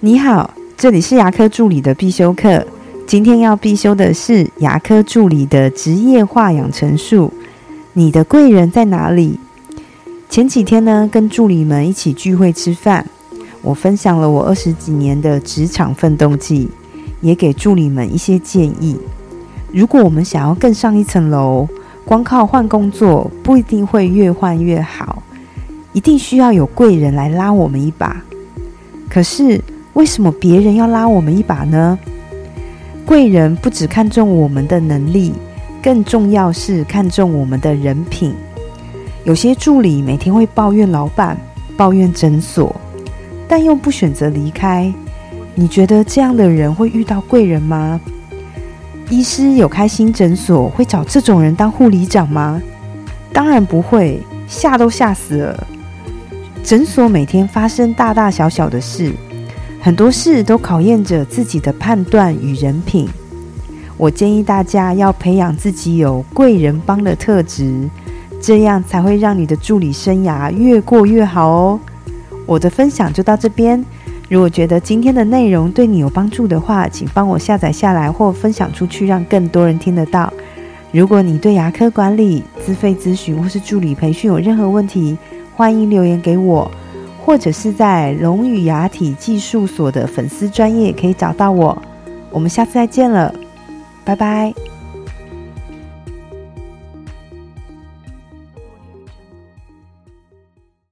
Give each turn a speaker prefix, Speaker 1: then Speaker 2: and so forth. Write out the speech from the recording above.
Speaker 1: 你好，这里是牙科助理的必修课。今天要必修的是牙科助理的职业化养成术。你的贵人在哪里？前几天呢，跟助理们一起聚会吃饭，我分享了我二十几年的职场奋斗记，也给助理们一些建议。如果我们想要更上一层楼，光靠换工作不一定会越换越好，一定需要有贵人来拉我们一把。可是为什么别人要拉我们一把呢？贵人不只看重我们的能力，更重要是看重我们的人品。有些助理每天会抱怨老板、抱怨诊所，但又不选择离开。你觉得这样的人会遇到贵人吗？医师有开新诊所，会找这种人当护理长吗？当然不会，吓都吓死了。诊所每天发生大大小小的事，很多事都考验着自己的判断与人品。我建议大家要培养自己有贵人帮的特质，这样才会让你的助理生涯越过越好哦。我的分享就到这边。如果觉得今天的内容对你有帮助的话，请帮我下载下来或分享出去，让更多人听得到。如果你对牙科管理、自费咨询或是助理培训有任何问题，欢迎留言给我，或者是在龙语牙体技术所的粉丝专业可以找到我。我们下次再见了，拜拜。